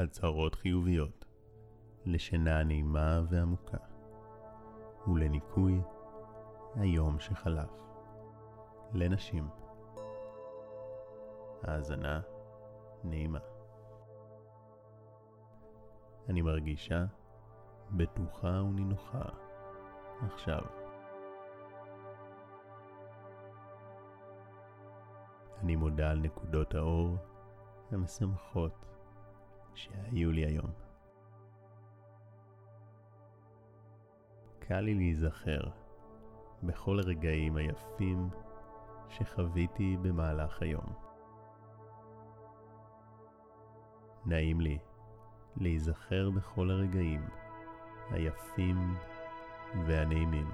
הצהרות חיוביות, לשינה נעימה ועמוקה, ולניקוי היום שחלף. לנשים. האזנה נעימה. אני מרגישה בטוחה ונינוחה עכשיו. אני מודה על נקודות האור המשמחות שהיו לי היום. קל לי להיזכר בכל הרגעים היפים שחוויתי במהלך היום. נעים לי להיזכר בכל הרגעים היפים והנעימים.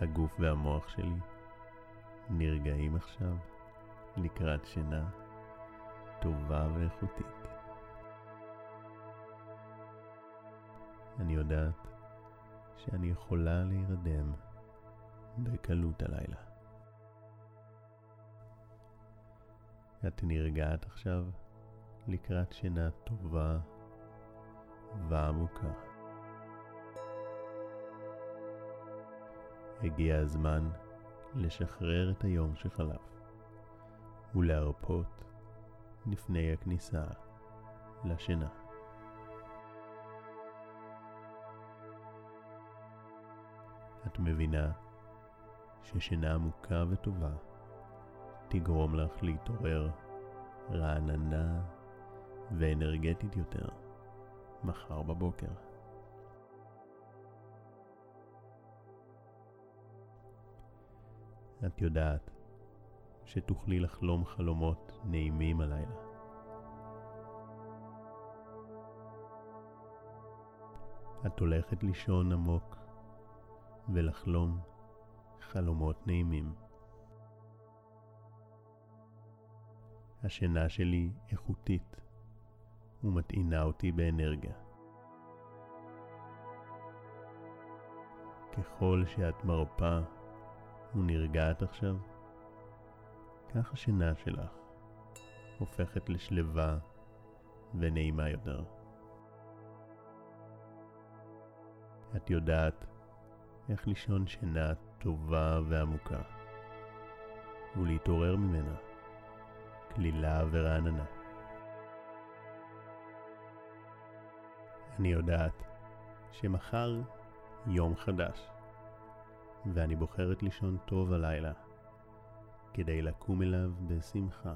הגוף והמוח שלי נרגעים עכשיו לקראת שינה טובה ואיכותית. אני יודעת שאני יכולה להירדם בקלות הלילה. את נרגעת עכשיו לקראת שינה טובה ועמוקה. הגיע הזמן לשחרר את היום שחלף ולהרפות לפני הכניסה לשינה. את מבינה ששינה עמוקה וטובה תגרום לך להתעורר רעננה ואנרגטית יותר מחר בבוקר. את יודעת שתוכלי לחלום חלומות נעימים הלילה. את הולכת לישון עמוק ולחלום חלומות נעימים. השינה שלי איכותית ומטעינה אותי באנרגיה. ככל שאת מרפה ונרגעת עכשיו, כך השינה שלך הופכת לשלווה ונעימה יותר. את יודעת איך לישון שינה טובה ועמוקה, ולהתעורר ממנה כלילה ורעננה. אני יודעת שמחר יום חדש, ואני בוחרת לישון טוב הלילה, כדי לקום אליו בשמחה.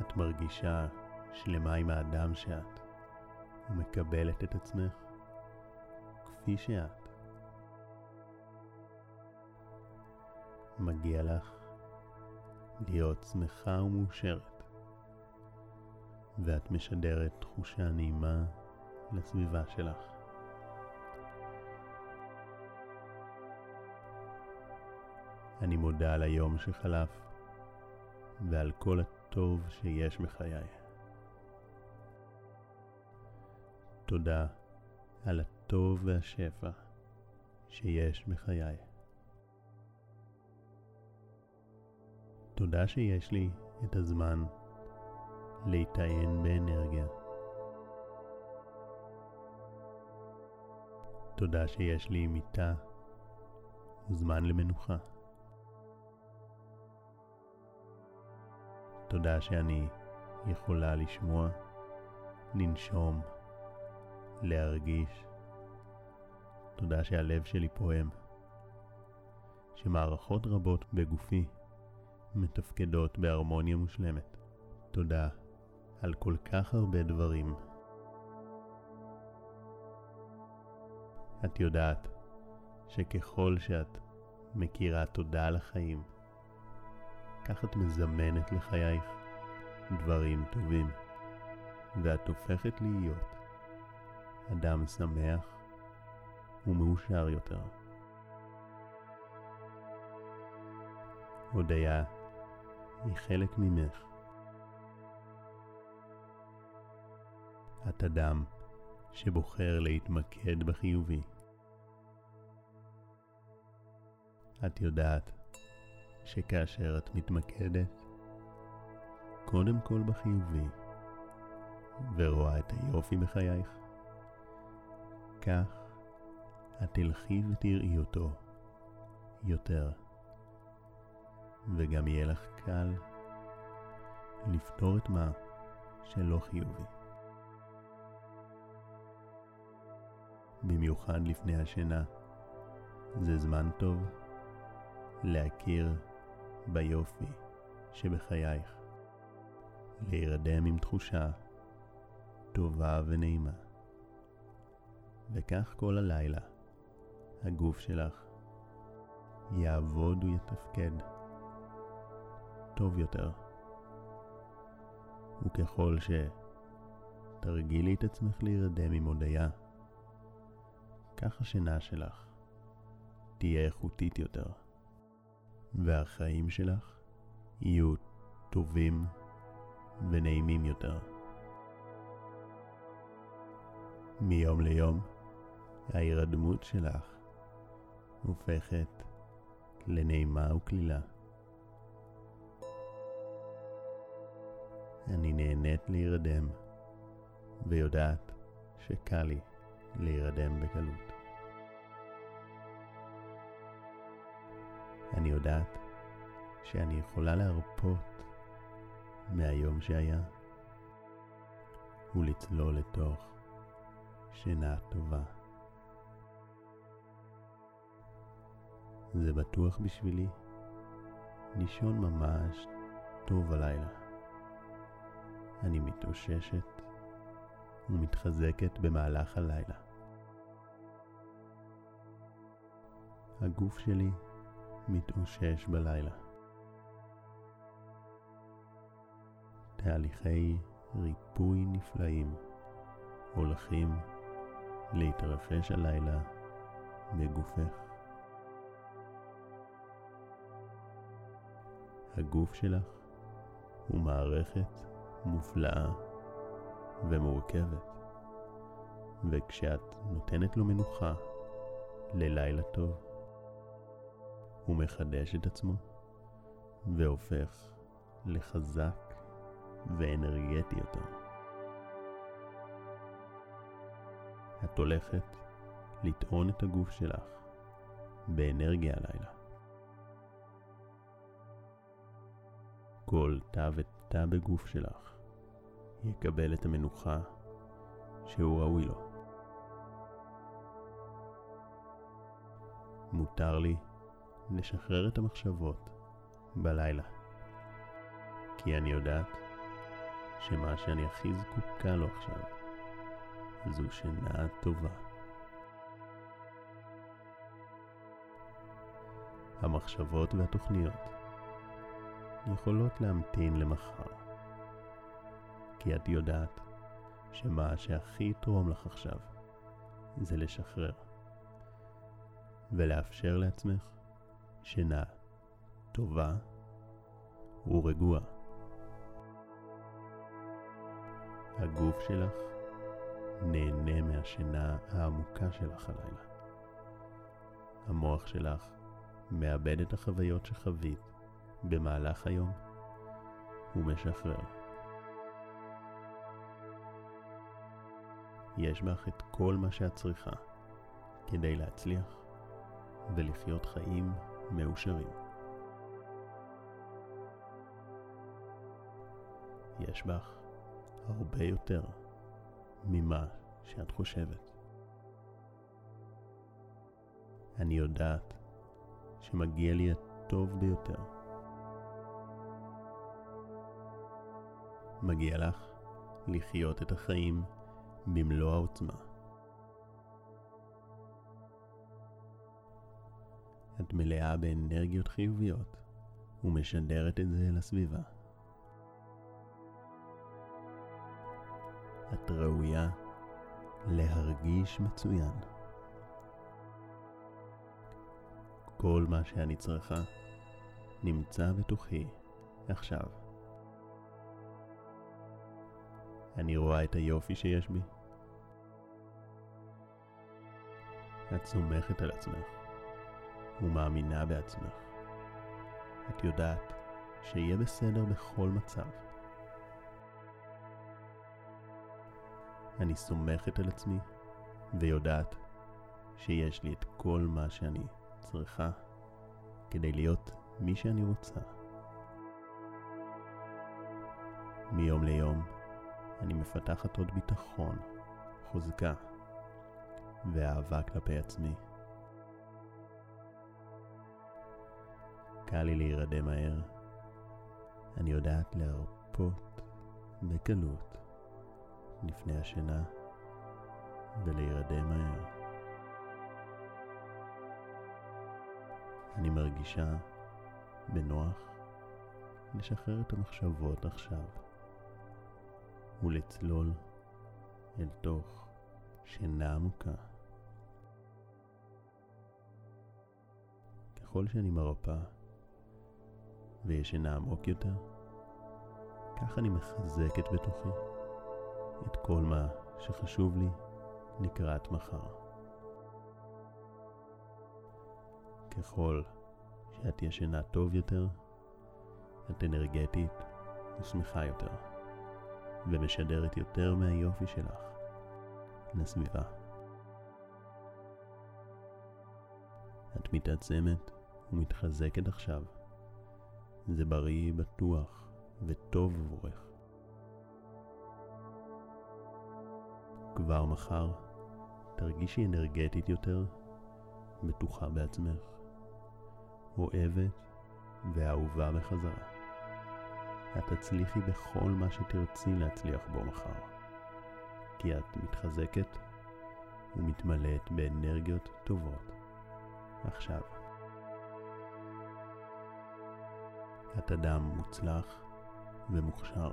את מרגישה שלמה עם האדם שאת, ומקבלת את עצמך כפי שאת. מגיע לך להיות שמחה ומאושרת, ואת משדרת תחושה נעימה לסביבה שלך. אני מודה על היום שחלף ועל כל הטוב שיש בחיי. תודה על הטוב והשפע שיש בחיי. תודה שיש לי את הזמן להיטען באנרגיה. תודה שיש לי מיטה וזמן למנוחה. תודה שאני יכולה לשמוע, לנשום, להרגיש. תודה שהלב שלי פועם, שמערכות רבות בגופי מתפקדות בהרמוניה מושלמת. תודה על כל כך הרבה דברים. את יודעת שככל שאת מכירה תודה על החיים, כך את מזמנת לחייך דברים טובים, ואת הופכת להיות אדם שמח ומאושר יותר. הודיה היא חלק ממך. את אדם שבוחר להתמקד בחיובי. את יודעת שכאשר את מתמקדת קודם כל בחיובי ורואה את היופי בחייך, כך את תלכי ותראי אותו יותר, וגם יהיה לך קל לפתור את מה שלא חיובי. במיוחד לפני השינה, זה זמן טוב להכיר ביופי שבחייך, להירדם עם תחושה טובה ונעימה. וכך כל הלילה הגוף שלך יעבוד ויתפקד טוב יותר. וככל שתרגילי את עצמך להירדם עם הודיה, כך השינה שלך תהיה איכותית יותר, והחיים שלך יהיו טובים ונעימים יותר. מיום ליום ההירדמות שלך הופכת לנעימה וקלילה. אני נהנית להירדם, ויודעת שקל לי להירדם בקלות. אני יודעת שאני יכולה להרפות מהיום שהיה ולצלול לתוך שינה טובה. זה בטוח בשבילי לישון ממש טוב הלילה. אני מתאוששת ומתחזקת במהלך הלילה. הגוף שלי מתאושש בלילה. תהליכי ריפוי נפלאים הולכים להתרחש הלילה בגופך. הגוף שלך הוא מערכת מופלאה ומורכבת, וכשאת נותנת לו מנוחה ללילה טוב, הוא מחדש את עצמו והופך לחזק ואנרגטי יותר. את הולכת לטעון את הגוף שלך באנרגיה הלילה. כל תא ותא בגוף שלך יקבל את המנוחה שהוא ראוי לו. מותר לי לשחרר את המחשבות בלילה, כי אני יודעת שמה שאני הכי זקוקה לו עכשיו זו שינה טובה. המחשבות והתוכניות יכולות להמתין למחר, כי את יודעת שמה שהכי יתרום לך עכשיו זה לשחרר ולאפשר לעצמך שינה טובה ורגועה. הגוף שלך נהנה מהשינה העמוקה שלך הלילה. המוח שלך מאבד את החוויות שחווית במהלך היום ומשחרר. יש בך את כל מה שאת צריכה כדי להצליח ולחיות חיים מאושרים. יש בך הרבה יותר ממה שאת חושבת. אני יודעת שמגיע לי הטוב ביותר. מגיע לך לחיות את החיים במלוא העוצמה. את מלאה באנרגיות חיוביות ומשדרת את זה לסביבה. את ראויה להרגיש מצוין. כל מה שאני צריכה נמצא בתוכי עכשיו. אני רואה את היופי שיש בי. את סומכת על עצמך ומאמינה בעצמך. את יודעת שיהיה בסדר בכל מצב. אני סומכת על עצמי ויודעת שיש לי את כל מה שאני צריכה כדי להיות מי שאני רוצה. מיום ליום אני מפתחת עוד ביטחון, חוזקה ואהבה כלפי עצמי. קל לי להירדם מהר. אני יודעת להרפות בקלות לפני השינה ולהירדם מהר. אני מרגישה בנוח לשחרר את המחשבות עכשיו ולצלול אל תוך שינה עמוקה. ככל שאני מרפא וישנה עמוק יותר, כך אני מחזקת בתוכי את כל מה שחשוב לי לקראת מחר. ככל שאת ישנה טוב יותר, את אנרגטית ושמחה יותר, ומשדרת יותר מהיופי שלך לסביבה. את מתעצמת ומתחזקת עכשיו. זה בריא, בטוח וטוב עבורך. כבר מחר תרגישי אנרגטית יותר, בטוחה בעצמך, אוהבת ואהובה בחזרה. את תצליחי בכל מה שתרצי להצליח בו מחר, כי את מתחזקת ומתמלאת באנרגיות טובות עכשיו. את אדם מוצלח ומוכשר.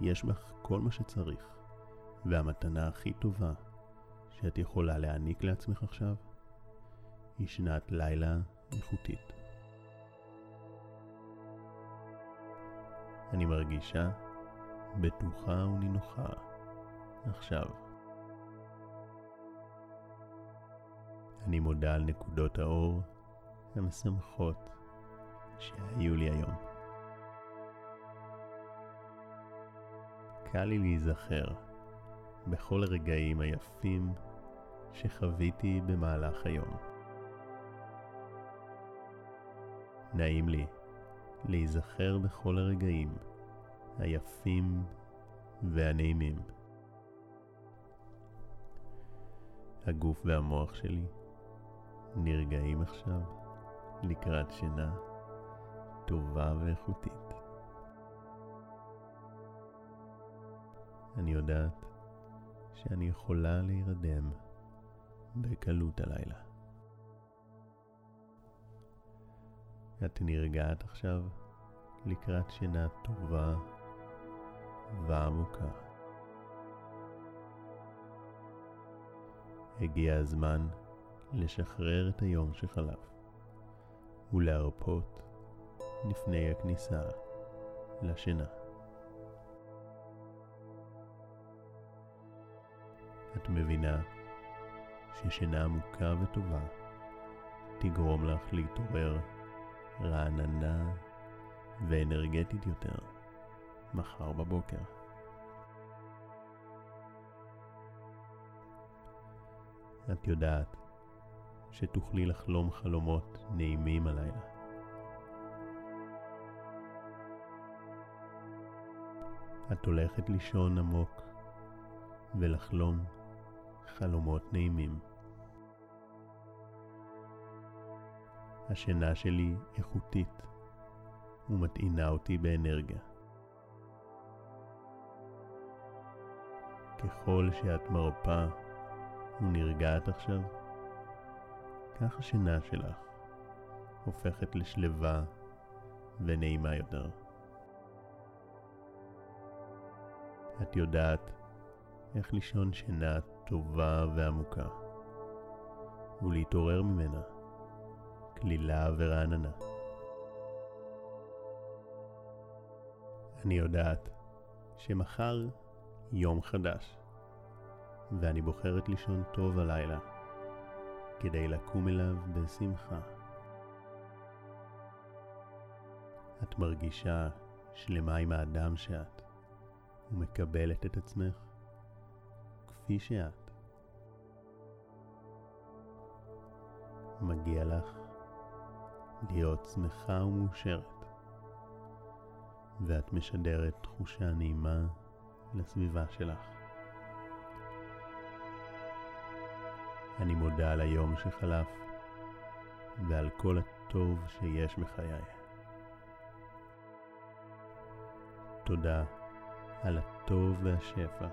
יש בך כל מה שצריך, והמתנה הכי טובה שאת יכולה להעניק לעצמך עכשיו היא שנת לילה איכותית. אני מרגישה בטוחה ונינוחה עכשיו. אני מודה על נקודות האור המשמחות שהיו לי היום. קל לי להיזכר בכל הרגעים היפים שחוויתי במהלך היום. נעים לי להיזכר בכל הרגעים היפים והנעימים. הגוף והמוח שלי נרגעים עכשיו לקראת שינה טובה ואיכותית. אני יודעת שאני יכולה להירדם בקלות הלילה. את נרגעת עכשיו לקראת שינה טובה ועמוקה. הגיע הזמן לשחרר את היום שחלף ולהרפות לפני הכניסה לשינה. את מבינה ששינה עמוקה וטובה תגרום לך להתעורר רעננה ואנרגטית יותר מחר בבוקר. את יודעת שתוכלי לחלום חלומות נעימים הלילה. את הולכת לישון עמוק ולחלום חלומות נעימים. השינה שלי איכותית ומטעינה אותי באנרגיה. ככל שאת מרפה ונרגעת עכשיו, כך השינה שלך הופכת לשלווה ונעימה יותר. את יודעת איך לישון שינה טובה ועמוקה, ולהתעורר ממנה קלילה ורעננה. אני יודעת שמחר יום חדש, ואני בוחרת לישון טוב הלילה, כדי לקום אליו בשמחה. את מרגישה שלמה עם האדם שאת, ומקבלת את עצמך כפי שאת. מגיע לך להיות שמחה ומאושרת, ואת משדרת תחושה נעימה לסביבה שלך. אני מודה על היום שחלף ועל כל הטוב שיש בחיי. תודה על הטוב והשפע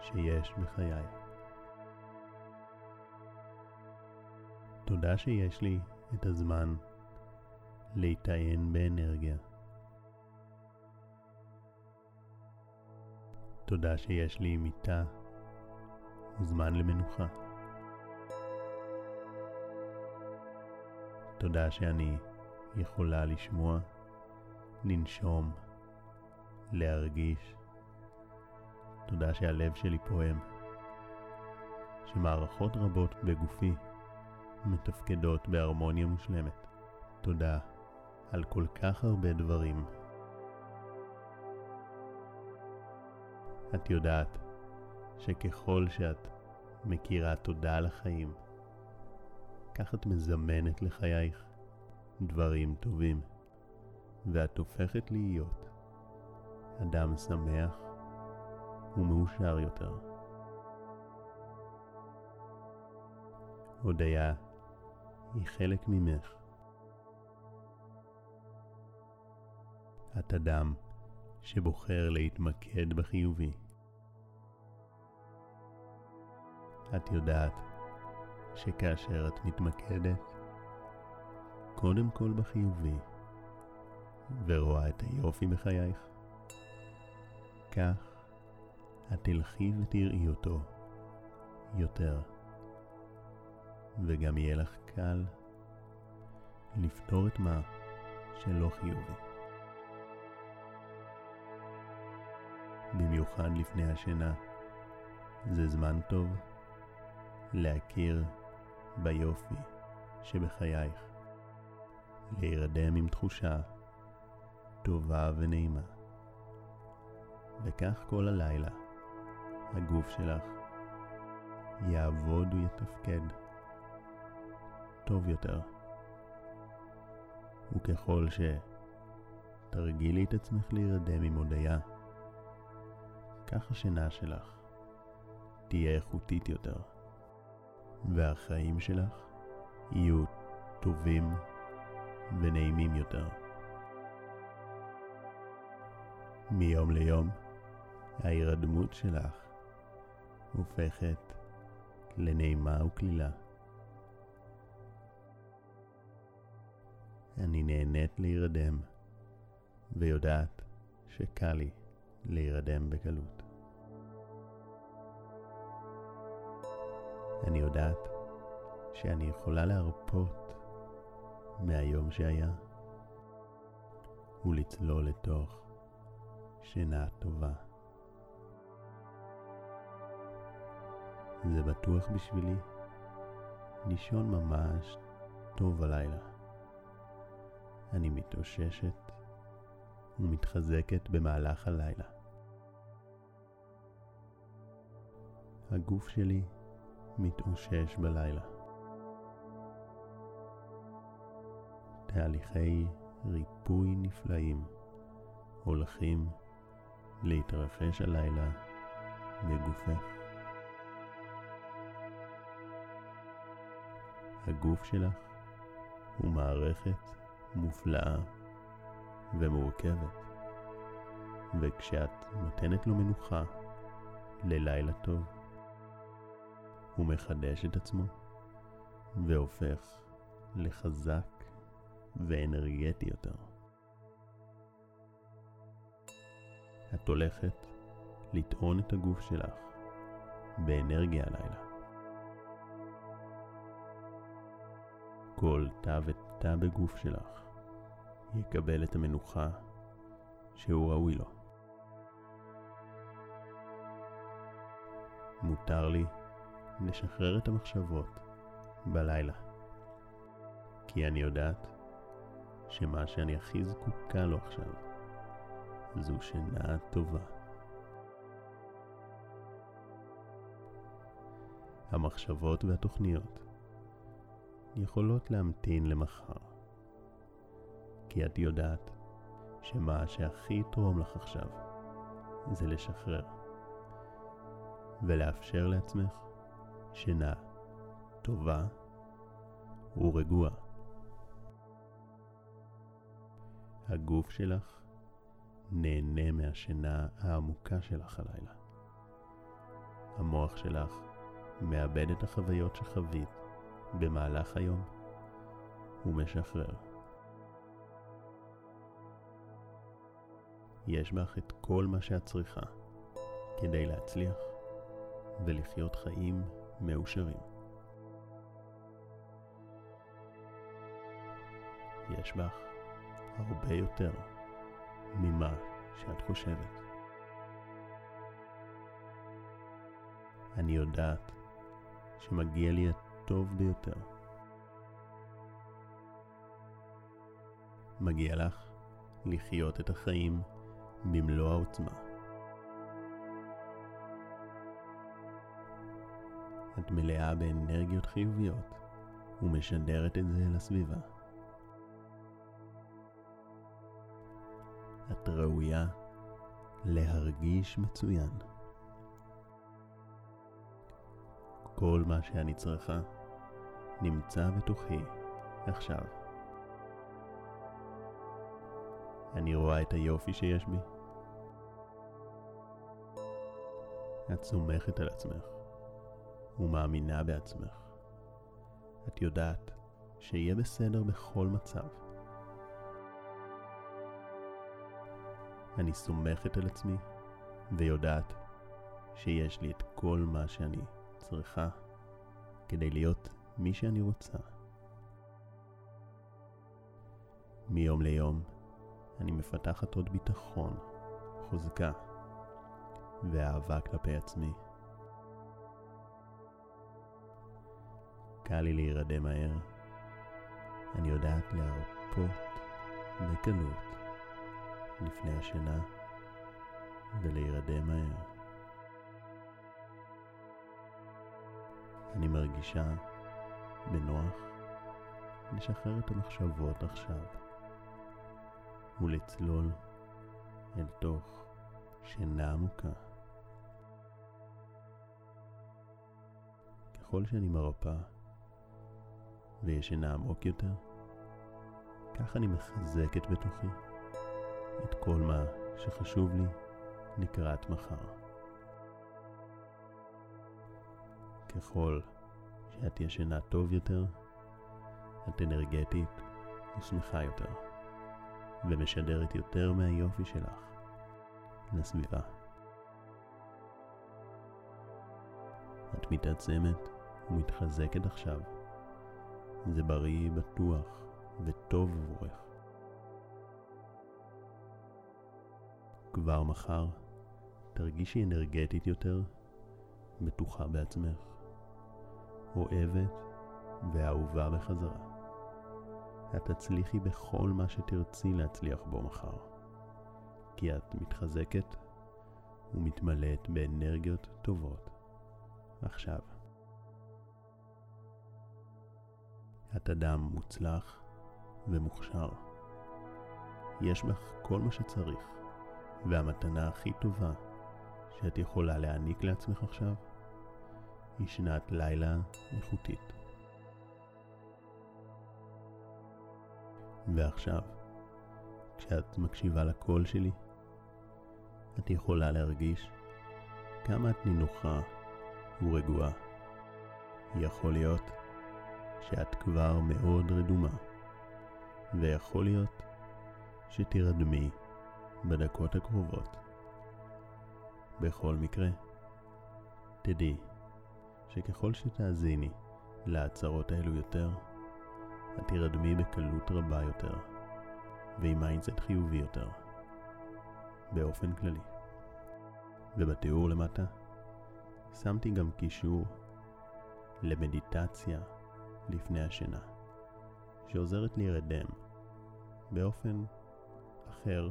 שיש בחיי. תודה שיש לי את הזמן להתעיין באנרגיה. תודה שיש לי מיטה וזמן למנוחה. תודה שאני יכולה לשמוע, לנשום, להרגיש. תודה שהלב שלי פועם, שמערכות רבות בגופי מתפקדות בהרמוניה מושלמת. תודה על כל כך הרבה דברים. את יודעת שככל שאת מכירה תודה על החיים, כך את מזמנת לחייך דברים טובים, ואת הופכת להיות אדם שמח ומאושר יותר. הודיה היא חלק ממך. את אדם שבוחר להתמקד בחיובי. את יודעת שכאשר את מתמקדת קודם כל בחיובי ורואה את היופי בחייך, כך את תלכי ותראי אותו יותר. וגם יהיה לך קל לפתור את מה שלא חיובי. במיוחד לפני השינה, זה זמן טוב להכיר ביופי שבחייך, להירדם עם תחושה טובה ונעימה. וכך כל הלילה הגוף שלך יעבוד ויתפקד טוב יותר. וככל שתרגילי את עצמך להירדם עם הודיה, כך השינה שלך תהיה איכותית יותר, והחיים שלך יהיו טובים ונעימים יותר. מיום ליום ההירדמות שלך הופכת לנעימה וקלילה. אני נהנית להירדם, ויודעת שקל לי להירדם בקלות. אני יודעת שאני יכולה להרפות מהיום שהיה ולצלול לתוך שינה טובה. זה בטוח בשבילי לישון ממש טוב הלילה. אני מתאוששת ומתחזקת במהלך הלילה. הגוף שלי מתאושש בלילה. תהליכי ריפוי נפלאים הולכים להתרחש הלילה בגופך. הגוף שלך הוא מערכת מופלאה ומורכבת, וכשאת נותנת לו מנוחה ללילה טוב, הוא מחדש את עצמו והופך לחזק ואנרגטי יותר. את הולכת לטעון את הגוף שלך באנרגיה הלילה. כל תא ותא בגוף שלך יקבל את המנוחה שהוא ראוי לו. מותר לי לשחרר את המחשבות בלילה, כי אני יודעת שמה שאני הכי זקוקה לו עכשיו זו שינה טובה. המחשבות והתוכניות יכולות להמתין למחר, כי את יודעת שמה שהכי יתרום לך עכשיו זה לשחרר ולאפשר לעצמך שינה טובה ורגועה. הגוף שלך נהנה מהשינה העמוקה שלך הלילה. המוח שלך מאבד את החוויות שחווית במהלך היום ומשחרר. יש בך את כל מה שאת צריכה כדי להצליח ולחיות חיים מאושרים. יש בך הרבה יותר ממה שאת חושבת. אני יודעת שמגיע לי הטוב ביותר. מגיע לך לחיות את החיים במלוא העוצמה. את מלאה באנרגיות חיוביות ומשדרת את זה לסביבה. את ראויה להרגיש מצוין. כל מה שאני צריכה נמצא בתוכי עכשיו. אני רואה את היופי שיש בי. את סומכת על עצמך ומאמינה בעצמך. את יודעת שיהיה בסדר בכל מצב. אני סומכת על עצמי ויודעת שיש לי את כל מה שאני צריכה כדי להיות מי שאני רוצה. מיום ליום אני מפתחת עוד ביטחון, חוזקה ואהבה כלפי עצמי. קל לי להירדם מהר. אני יודעת להרפות בקלות לפני השינה ולהירדם מהר. אני מרגישה בנוח לשחרר את המחשבות עכשיו ולצלול אל תוך שינה עמוקה. ככל שאני מרפא וישנה עמוק יותר, כך אני מחזקת בתוכי את כל מה שחשוב לי לקראת מחר. ככל שאת ישנה טוב יותר, את אנרגטית ושמחה יותר, ומשדרת יותר מהיופי שלך לסביבה. את מתעצמת ומתחזקת עכשיו. זה בריא, בטוח וטוב עבורך. כבר מחר תרגישי אנרגטית יותר, בטוחה בעצמך, אוהבת ואהובה בחזרה. את תצליחי בכל מה שתרצי להצליח בו מחר, כי את מתחזקת ומתמלאת באנרגיות טובות עכשיו. את אדם מוצלח ומוכשר. יש בך כל מה שצריך, והמתנה הכי טובה שאת יכולה להעניק לעצמך עכשיו היא שנת לילה איכותית. ועכשיו, כשאת מקשיבה לקול שלי, את יכולה להרגיש כמה את נינוחה ורגועה. יכול להיות שאת כבר מאוד רדומה, ויכול להיות שתירדמי בדקות הקרובות. בכל מקרה, תדעי שככל שתאזיני להצהרות האלו יותר, את תירדמי בקלות רבה יותר, ועם mindset חיובי יותר, באופן כללי. ובתיאור למטה שמתי גם קישור למדיטציה לפני השינה, שעוזרת להירדם באופן אחר,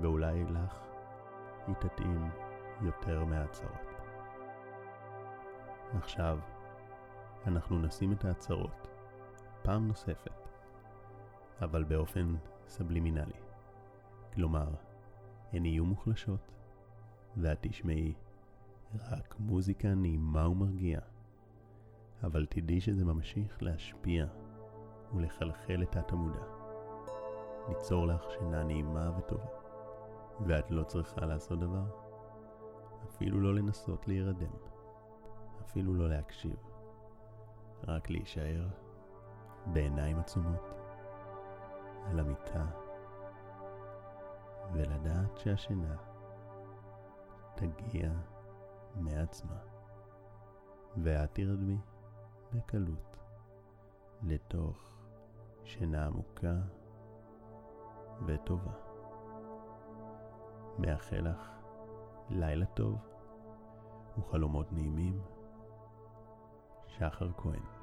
ואולי לך היא תתאים יותר מההצהרות. עכשיו, אנחנו נשים את ההצהרות פעם נוספת, אבל באופן סבלימינלי. כלומר, הן יהיו מוחלשות, ואת תשמעי רק מוזיקה נעימה ומרגיעה, אבל תדעי שזה ממשיך להשפיע ולחלחל את התת-המודע, ליצור לך שינה נעימה וטובה, ואת לא צריכה לעשות דבר, אפילו לא לנסות להירדם, אפילו לא להקשיב, רק להישאר בעיניים עצומות על המיטה ולדעת שהשינה תגיע מעצמה, ואת תרדמי בקלות לתוך שינה עמוקה וטובה. מאחל לך לילה טוב וחלומות נעימים, שחר כהן